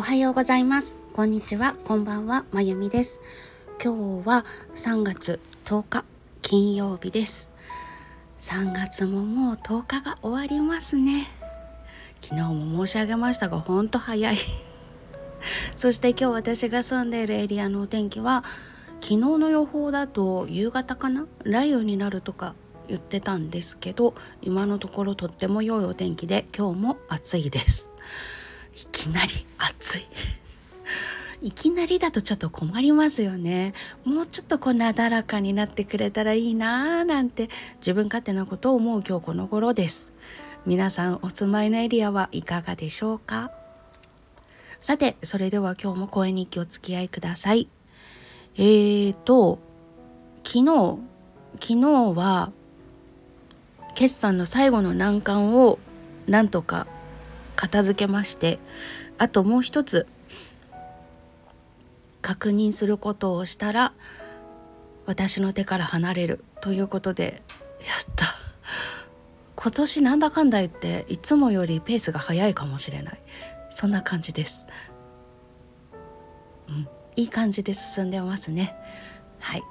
おはようございます。こんにちは。こんばんは。まゆみです。今日は3月10日金曜日です。3月ももう10日が終わりますね。昨日も申し上げましたがほんと早い。そして今日私が住んでいるエリアのお天気は昨日の予報だと夕方かな？雷雨になるとか言ってたんですけど今のところとっても良いお天気で今日も暑いです。いきなり暑い。いきなりだとちょっと困りますよね。もうちょっとこうなだらかになってくれたらいいなーなんて自分勝手なことを思う今日この頃です。皆さんお住まいのエリアはいかがでしょうか？さてそれでは今日も声日記お付き合いください。えーと昨日昨日は決算の最後の難関をなんとか片付けましてあともう一つ確認することをしたら私の手から離れるということでやった。今年なんだかんだ言っていつもよりペースが速いかもしれない。そんな感じです、うん、いい感じで進んでますね。はい。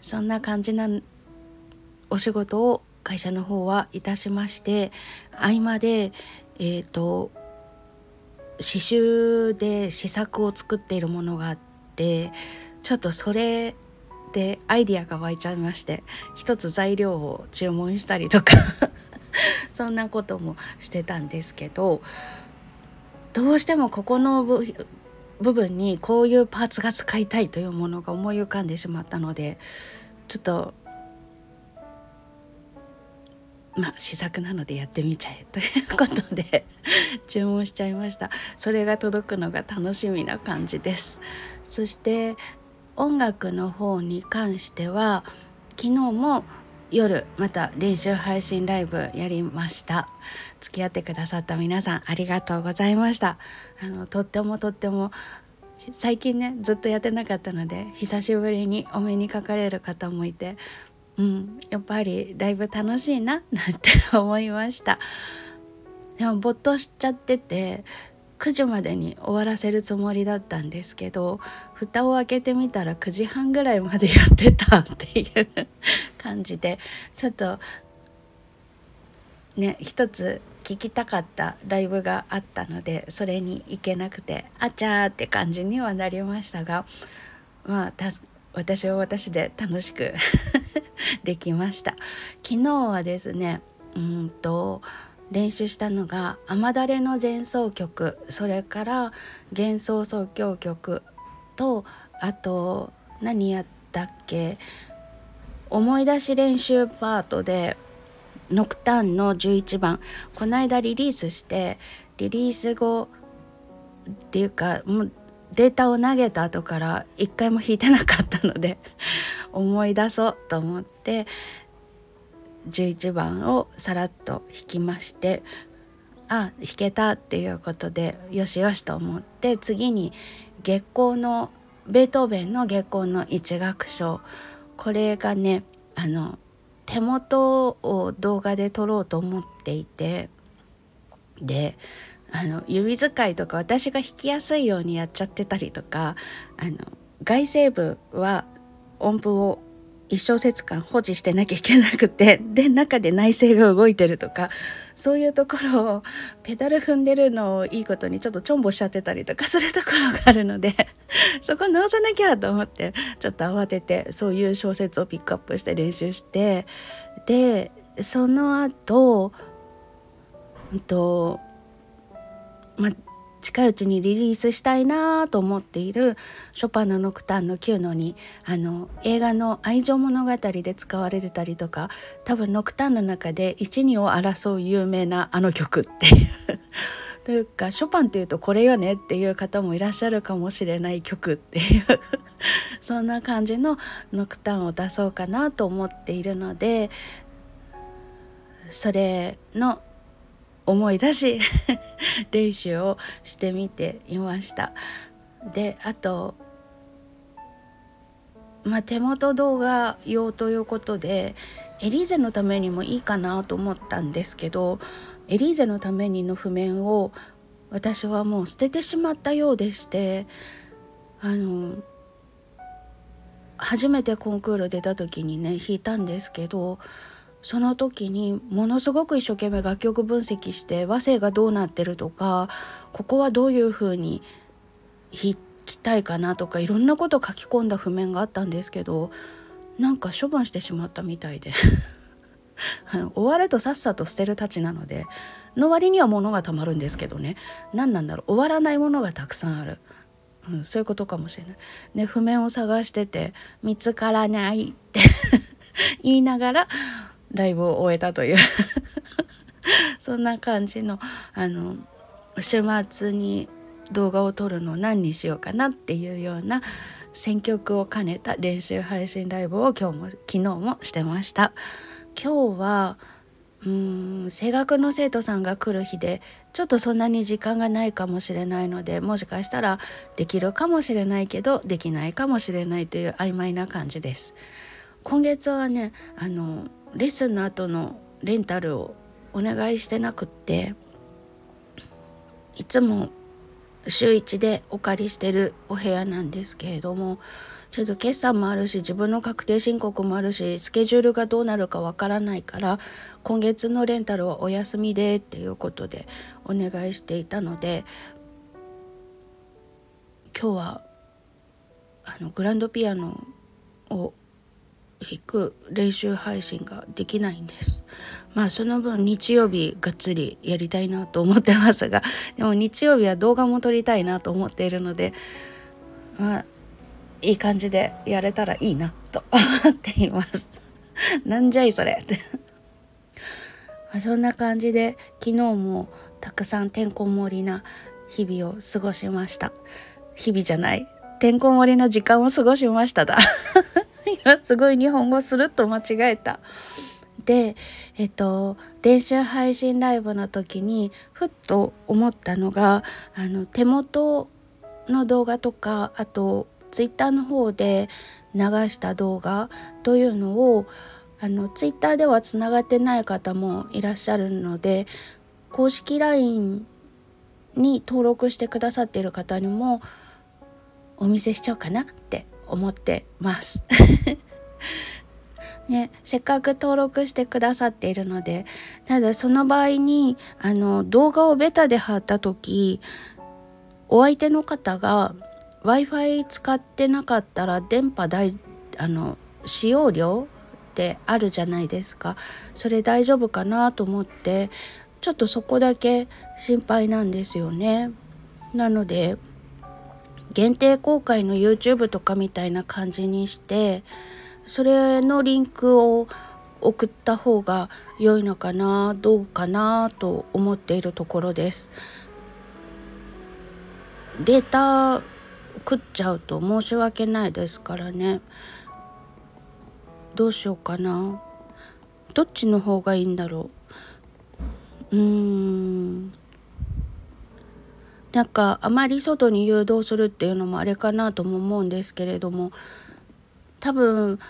そんな感じなお仕事を会社の方はいたしまして合間でえっ、ー、と刺繍で試作を作っているものがあってちょっとそれでアイディアが湧いちゃいまして一つ材料を注文したりとか そんなこともしてたんですけどどうしてもここの部分にこういうパーツが使いたいというものが思い浮かんでしまったのでちょっとまあ試作なのでやってみちゃえということで 注文しちゃいました。それが届くのが楽しみな感じです。そして音楽の方に関しては昨日も夜また練習配信ライブやりました。付き合ってくださった皆さんありがとうございました。あのとってもとっても最近ねずっとやってなかったので久しぶりにお目にかかれる方もいてうん、やっぱりライブ楽しいななんて思いました。でも没頭しちゃってて9時までに終わらせるつもりだったんですけど蓋を開けてみたら9時半ぐらいまでやってたっていう感じでちょっとね一つ聞きたかったライブがあったのでそれに行けなくてあちゃーって感じにはなりましたがまあ私は私で楽しく できました。昨日はですねうんと練習したのが「雨だれの前奏曲」それから「幻想即興曲」とあと何やったっけ思い出し練習パートで「ノクターン」の11番この間リリースしてリリース後っていうかもうデータを投げた後から一回も弾いてなかったので 思い出そうと思って11番をさらっと弾きましてあ弾けたっていうことでよしよしと思って次に月光のベートーベンの月光の一楽章。これがねあの手元を動画で撮ろうと思っていてであの指使いとか私が弾きやすいようにやっちゃってたりとかあの外声部は音符を一小節間保持してなきゃいけなくて で中で内声が動いてるとかそういうところをペダル踏んでるのをいいことにちょっとちょんぼしちゃってたりとかするところがあるので そこ直さなきゃと思ってちょっと慌ててそういう小説をピックアップして練習してでその後、んとま、近いうちにリリースしたいなと思っているショパンのノクターンの9の2あの映画の愛情物語で使われてたりとか多分ノクターンの中で12を争う有名なあの曲っていう。というかショパンっていうとこれよねっていう方もいらっしゃるかもしれない曲っていう。そんな感じのノクターンを出そうかなと思っているのでそれの思い出し 練習をしてみていました。であと、まあ、手元動画用ということでエリーゼのためにもいいかなと思ったんですけどエリーゼのためにの譜面を私はもう捨ててしまったようでしてあの初めてコンクール出た時にね弾いたんですけどその時にものすごく一生懸命楽曲分析して和声がどうなってるとかここはどういう風に弾きたいかなとかいろんなこと書き込んだ譜面があったんですけどなんか処分してしまったみたいで あの終わるとさっさと捨てるたちなのでの割には物がたまるんですけどね何なんだろう終わらないものがたくさんある。うん、そういうことかもしれない。で譜面を探してて見つからないって 言いながらライブを終えたという。そんな感じのあの週末に動画を撮るの何にしようかなっていうような選曲を兼ねた練習配信ライブを今日も昨日もしてました。今日はうん声楽の生徒さんが来る日でちょっとそんなに時間がないかもしれないのでもしかしたらできるかもしれないけどできないかもしれないという曖昧な感じです。今月はねあのレッスンの後のレンタルをお願いしてなくっていつも週1でお借りしてるお部屋なんですけれどもちょっと決算もあるし自分の確定申告もあるしスケジュールがどうなるかわからないから今月のレンタルはお休みでっていうことでお願いしていたので今日はあのグランドピアノを弾く練習配信ができないんです。まあその分日曜日がっつりやりたいなと思ってますが でも日曜日は動画も撮りたいなと思っているのでまあいい感じでやれたらいいなと思っています。なんじゃいそれって。そんな感じで昨日もたくさんてんこ盛りな日々を過ごしました。日々じゃない。てんこ盛りな時間を過ごしましただ。今すごい日本語すると間違えた。で、えっと、練習配信ライブの時にふっと思ったのがあの手元の動画とかあとツイッターの方で流した動画というのをあのツイッターではつながってない方もいらっしゃるので公式 LINE に登録してくださっている方にもお見せしちゃおうかなって思ってます。ね、せっかく登録してくださっているのでただその場合にあの動画をベタで貼った時お相手の方が w i f i 使ってなかったら電波大あの使用量ってあるじゃないですかそれ大丈夫かなと思ってちょっとそこだけ心配なんですよね。なので限定公開の YouTube とかみたいな感じにしてそれのリンクを送った方が良いのかなどうかなと思っているところです。データ食っちゃうと申し訳ないですからね。どうしようかな。どっちの方がいいんだろう。うーん。なんかあまり外に誘導するっていうのもあれかなとも思うんですけれども多分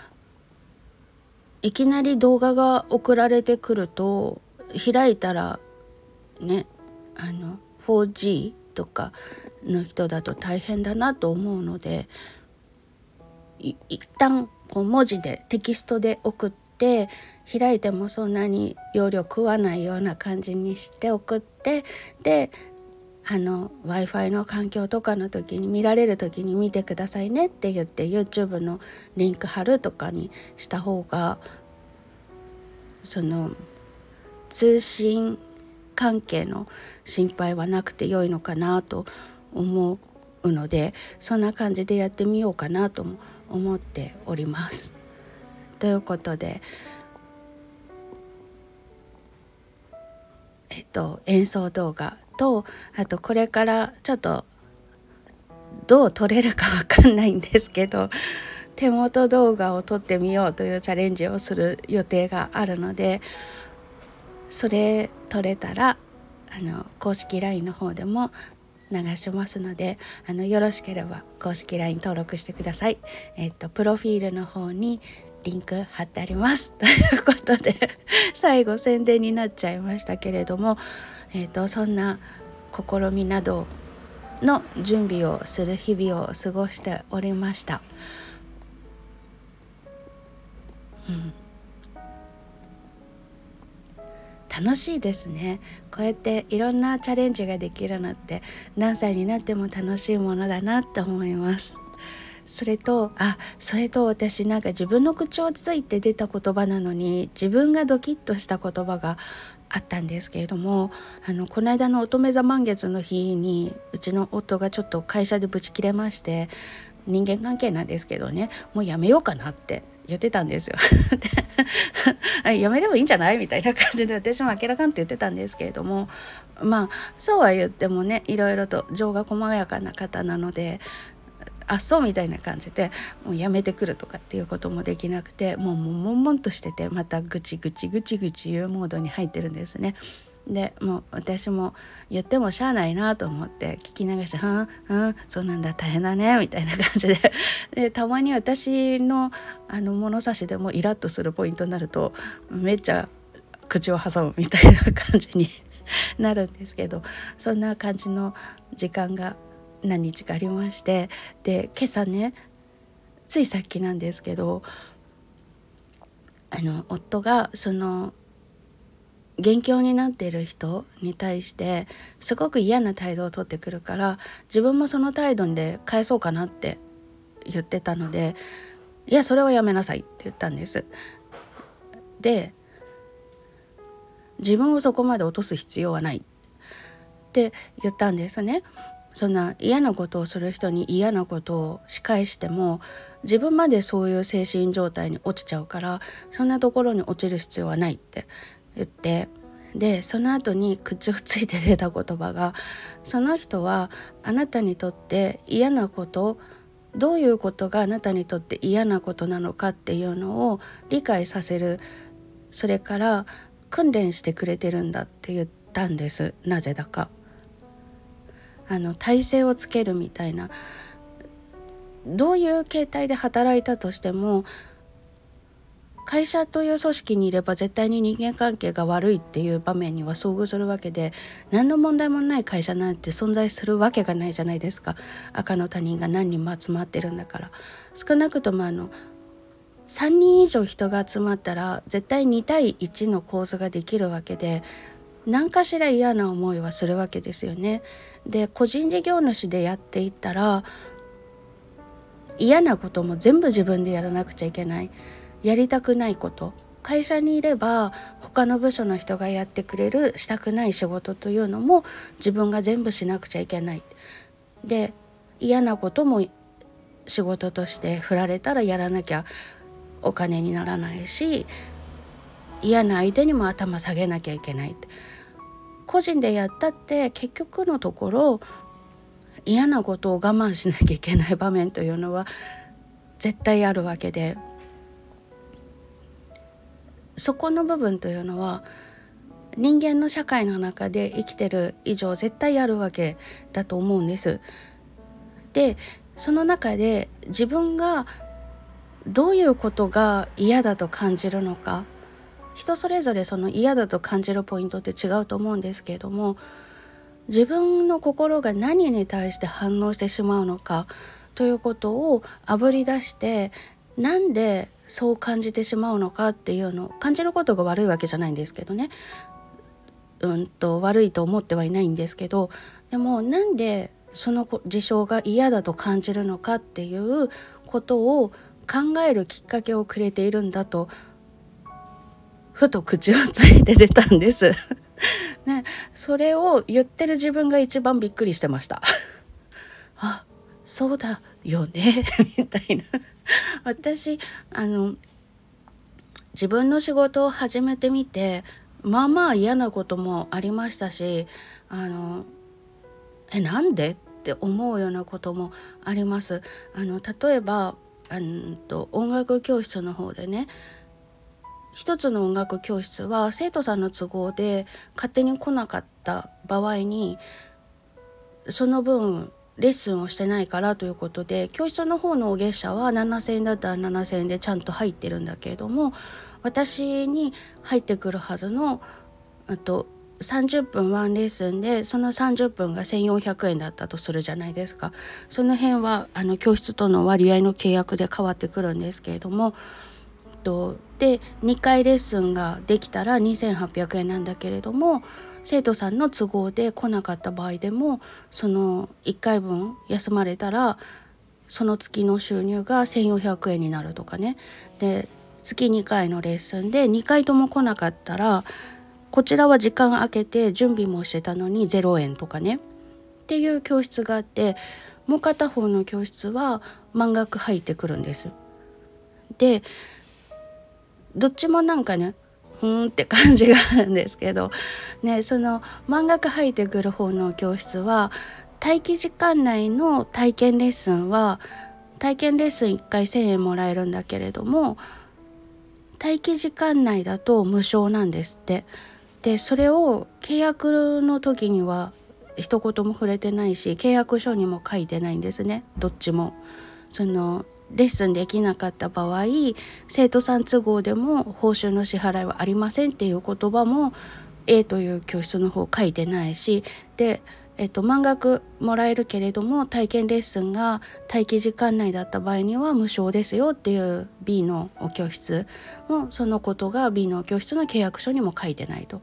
いきなり動画が送られてくると開いたらねあの 4G とかの人だと大変だなと思うので一旦こう文字でテキストで送って開いてもそんなに容量食わないような感じにして送ってであの w i f i の環境とかの時に見られる時に見てくださいねって言って YouTube のリンク貼るとかにした方がその通信関係の心配はなくて良いのかなと思うのでそんな感じでやってみようかなとも思っております。ということでえっと演奏動画とあとこれからちょっとどう撮れるかわかんないんですけど手元動画を撮ってみようというチャレンジをする予定があるのでそれ撮れたらあの公式 LINE の方でも流しますのであのよろしければ公式 LINE 登録してください。えっとプロフィールの方にリンク貼ってあります。ということで最後宣伝になっちゃいましたけれども、えっとそんな試みなどの準備をする日々を過ごしておりました。うん楽しいですねこうやっていろんなチャレンジができるのって何歳になっても楽しいものだなと思いますそれとあそれと私なんか自分の口をついて出た言葉なのに自分がドキッとした言葉があったんですけれどもあのこの間の乙女座満月の日にうちの夫がちょっと会社でブチ切れまして人間関係なんですけどねもうやめようかなって言ってたんですよ。やめればいいんじゃない？みたいな感じで私も明らかんって言ってたんですけれどもまあそうは言ってもねいろいろと情が細やかな方なのであっそうみたいな感じでもうやめてくるとかっていうこともできなくてもう悶々としててまたぐちぐちぐちぐち言うモードに入ってるんですね。でもう私も言ってもしゃあないなと思って聞き流して「はんうんそうなんだ大変だね」みたいな感じででたまに私のあの物差しでもイラッとするポイントになるとめっちゃ口を挟むみたいな感じになるんですけどそんな感じの時間が何日かありましてで今朝ねついさっきなんですけどあの夫がその元凶になっている人に対してすごく嫌な態度をとってくるから自分もその態度で返そうかなって言ってたのでいやそれはやめなさいって言ったんです。で自分をそこまで落とす必要はないって言ったんですね。そんな嫌なことをする人に嫌なことを仕返しても自分までそういう精神状態に落ちちゃうからそんなところに落ちる必要はないって言ってでその後に口をついて出た言葉がその人はあなたにとって嫌なことどういうことがあなたにとって嫌なことなのかっていうのを理解させるそれから訓練してくれてるんだって言ったんですなぜだか。あの体勢をつけるみたいなどういう形態で働いたとしても会社という組織にいれば絶対に人間関係が悪いっていう場面には遭遇するわけで何の問題もない会社なんて存在するわけがないじゃないですか。赤の他人が何人も集まってるんだから。少なくともあの3人以上人が集まったら絶対2対1の構図ができるわけで何かしら嫌な思いはするわけですよね。で個人事業主でやっていったら嫌なことも全部自分でやらなくちゃいけないやりたくないこと会社にいれば他の部署の人がやってくれるしたくない仕事というのも自分が全部しなくちゃいけない。で嫌なことも仕事として振られたらやらなきゃお金にならないし嫌な相手にも頭下げなきゃいけない個人でやったって結局のところ嫌なことを我慢しなきゃいけない場面というのは絶対あるわけでそこの部分というのは人間の社会の中で生きてる以上絶対あるわけだと思うんです。でその中で自分がどういうことが嫌だと感じるのか人それぞれその嫌だと感じるポイントって違うと思うんですけれども自分の心が何に対して反応してしまうのかということをあぶり出してなんでそう感じてしまうのかっていうのを感じることが悪いわけじゃないんですけどね。うんと悪いと思ってはいないんですけどでもなんでその事象が嫌だと感じるのかっていうことを考えるきっかけをくれているんだとふと口をついて出たんです。ね、それを言ってる自分が一番びっくりしてました。あそうだよね。みたいな。私あの自分の仕事を始めてみてまあまあ嫌なこともありましたしあのえなんでって思うようなこともあります。あの例えばあのと音楽教室の方でね一つの音楽教室は生徒さんの都合で勝手に来なかった場合にその分レッスンをしてないからということで教室の方のお月謝は7,000円だったら7,000円でちゃんと入ってるんだけれども私に入ってくるはずのあと30分ワンレッスンでその30分が1,400円だったとするじゃないですか。その辺はあの教室との割合の契約で変わってくるんですけれどもとで2回レッスンができたら2,800円なんだけれども生徒さんの都合で来なかった場合でもその1回分休まれたらその月の収入が1,400円になるとかねで月2回のレッスンで2回とも来なかったらこちらは時間空けて準備もしてたのに0円とかねっていう教室があってもう片方の教室は満額入ってくるんです。でどっちもなんかねふーんって感じがあるんですけど、ね、その満額入ってくる方の教室は待機時間内の体験レッスンは体験レッスン1回1,000円もらえるんだけれども待機時間内だと無償なんですって。でそれを契約の時には一言も触れてないし契約書にも書いてないんですねどっちも。そのレッスンできなかった場合生徒さん都合でも報酬の支払いはありませんっていう言葉も A という教室の方書いてないしで、えっと、満額もらえるけれども体験レッスンが待機時間内だった場合には無償ですよっていう B のお教室もそのことが B の教室の契約書にも書いてないと。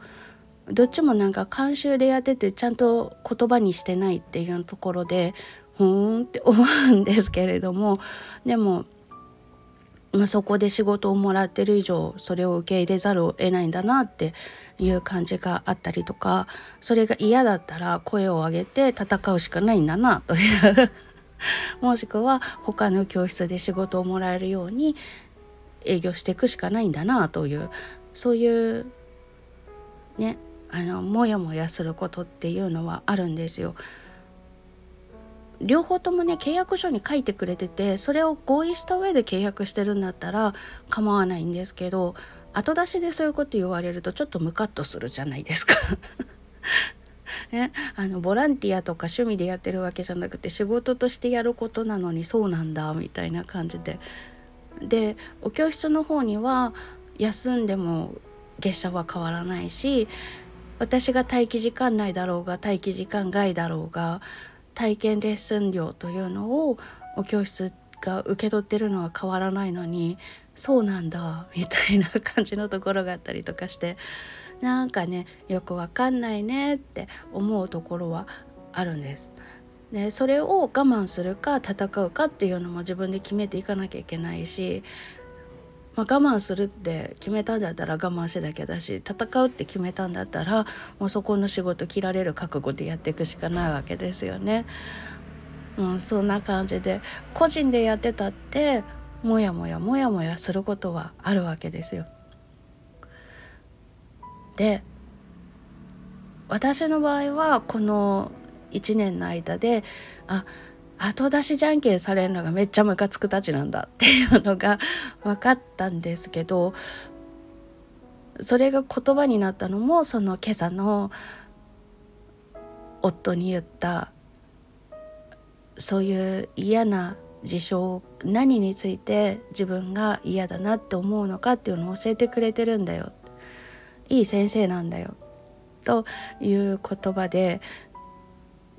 どっちもなんか監修でやっててちゃんと言葉にしてないっていうところでふーんって思うんですけれどもでも、まあ、そこで仕事をもらってる以上それを受け入れざるを得ないんだなっていう感じがあったりとかそれが嫌だったら声を上げて戦うしかないんだなという もしくは他の教室で仕事をもらえるように営業していくしかないんだなというそういうねあのモヤモヤすることっていうのはあるんですよ。両方ともね契約書に書いてくれててそれを合意した上で契約してるんだったら構わないんですけど後出しでそういうこと言われるとちょっとムカッとするじゃないですか。ね、あのボランティアとか趣味でやってるわけじゃなくて仕事としてやることなのにそうなんだみたいな感じで。でお教室の方には休んでも月謝は変わらないし私が待機時間内だろうが待機時間外だろうが体験レッスン料というのをお教室が受け取ってるのは変わらないのにそうなんだみたいな感じのところがあったりとかしてなんかねよくわかんないねって思うところはあるんです。でそれを我慢するか戦うかっていうのも自分で決めていかなきゃいけないしまあ、我慢するって決めたんだったら我慢しなきゃだし戦うって決めたんだったらもうそこの仕事切られる覚悟でやっていくしかないわけですよね。うん、そんな感じで個人でやってたってもやもやもやもやすることはあるわけですよ。で私の場合はこの1年の間であ後出しじゃんけんされるのがめっちゃムカつくたちなんだっていうのが 分かったんですけどそれが言葉になったのもその今朝の夫に言ったそういう嫌な事象何について自分が嫌だなって思うのかっていうのを教えてくれてるんだよ。いい先生なんだよ。という言葉で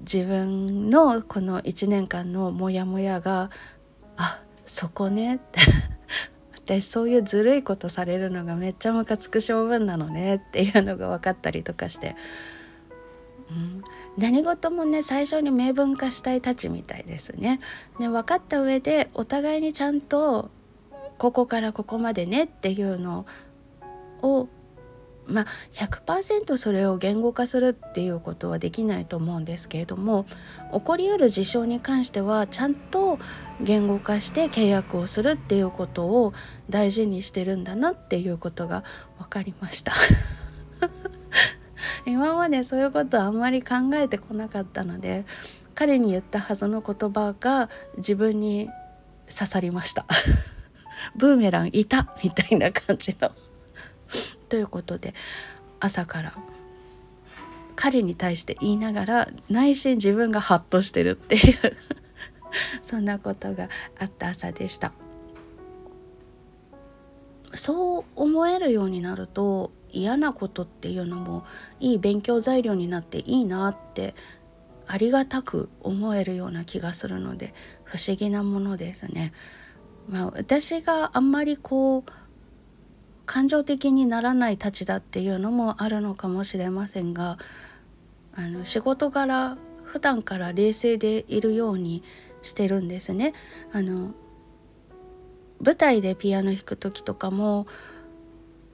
自分のこの1年間のモヤモヤがあそこね。っ て私そういうずるいことされるのがめっちゃムカつく性分なのね。っていうのが分かったりとかして、うん、何事もね最初に明文化したいたちみたいですね。ね分かった上でお互いにちゃんとここからここまでねっていうのをまあ、100%それを言語化するっていうことはできないと思うんですけれども起こりうる事象に関してはちゃんと言語化して契約をするっていうことを大事にしてるんだなっていうことが分かりました。今までそういうことはあんまり考えてこなかったので彼に言ったはずの言葉が自分に刺さりました。ブーメランいたみたいな感じの。ということで朝から彼に対して言いながら内心自分がハッとしてるっていう そんなことがあった朝でした。そう思えるようになると嫌なことっていうのもいい勉強材料になっていいなってありがたく思えるような気がするので不思議なものですね。まあ、私があんまりこう感情的にならないたちだっていうのもあるのかもしれませんがあの仕事柄普段から冷静でいるようにしてるんですね。あの舞台でピアノ弾く時とかも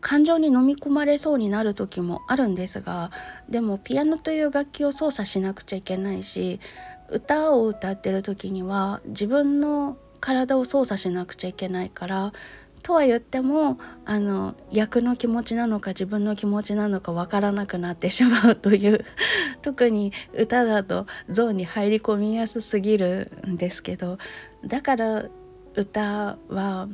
感情に飲み込まれそうになる時もあるんですがでもピアノという楽器を操作しなくちゃいけないし歌を歌ってる時には自分の体を操作しなくちゃいけないからとは言ってもあの役の気持ちなのか自分の気持ちなのか分からなくなってしまうという特に歌だとゾーンに入り込みやすすぎるんですけどだから歌は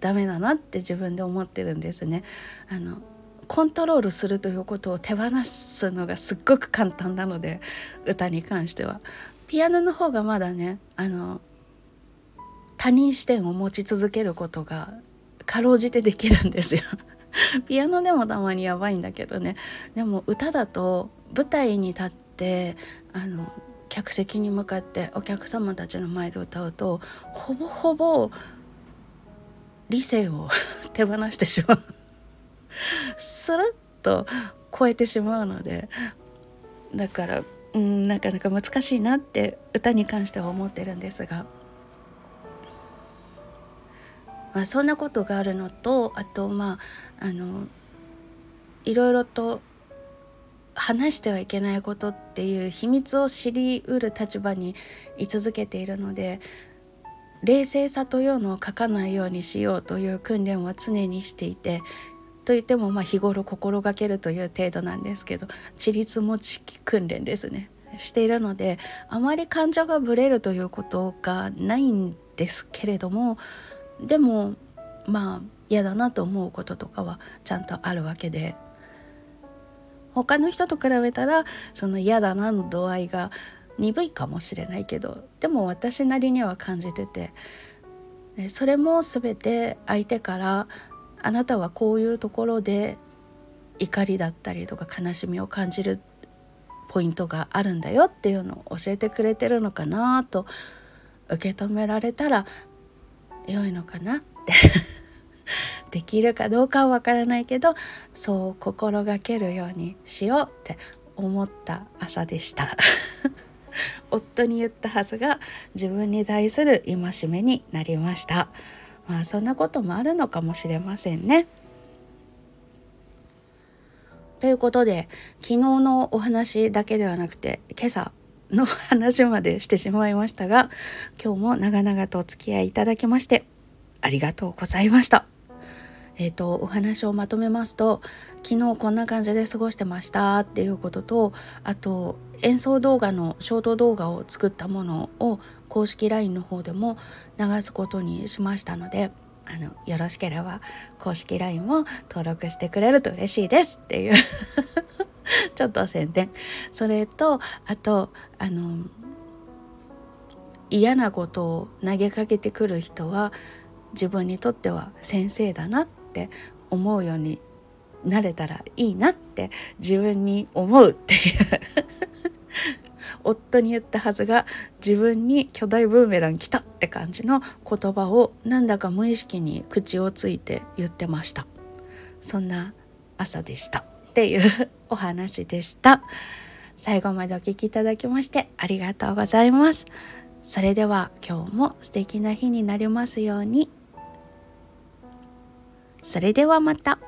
ダメだなって自分で思ってるんですね。あのコントロールするということを手放すのがすっごく簡単なので歌に関してはピアノの方がまだねあの他人視点を持ち続けることがかろうじてできるんですよ。ピアノでもたまにやばいんだけどね。でも歌だと舞台に立ってあの客席に向かってお客様たちの前で歌うとほぼほぼ理性を 手放してしまう。スルッと超えてしまうのでだからうんなかなか難しいなって歌に関しては思ってるんですが、まあ、そんなことがあるのとあとまああのいろいろと話してはいけないことっていう秘密を知りうる立場に居続けているので冷静さというのを書かないようにしようという訓練は常にしていてといってもまあ日頃心がけるという程度なんですけど自立持ち訓練ですね。しているのであまり感情がぶれるということがないんですけれどもでもまあ嫌だなと思うこととかはちゃんとあるわけで。他の人と比べたらその嫌だなの度合いが鈍いかもしれないけどでも私なりには感じてて。それも全て相手からあなたはこういうところで怒りだったりとか悲しみを感じるポイントがあるんだよっていうのを教えてくれてるのかなと受け止められたら良いのかな？っ てできるかどうかはわからないけどそう心がけるようにしようって思った朝でした。夫に言ったはずが自分に対する戒めになりました。まあそんなこともあるのかもしれませんね。ということで昨日のお話だけではなくて今朝の話までしてしまいましたが今日も長々とお付き合いいただきましてありがとうございました。えーと、お話をまとめますと昨日こんな感じで過ごしてましたっていうこととあと演奏動画のショート動画を作ったものを公式 LINE の方でも流すことにしましたのであのよろしければ公式 LINE も登録してくれると嬉しいですっていう ちょっと宣伝それとあとあの嫌なことを投げかけてくる人は自分にとっては先生だなって思うようになれたらいいなって自分に思うっていう。夫に言ったはずが自分に巨大ブーメラン来たって感じの言葉をなんだか無意識に口をついて言ってました。そんな朝でした。っていうお話でした最後までお聴きいただきましてありがとうございますそれでは今日も素敵な日になりますように。それではまた。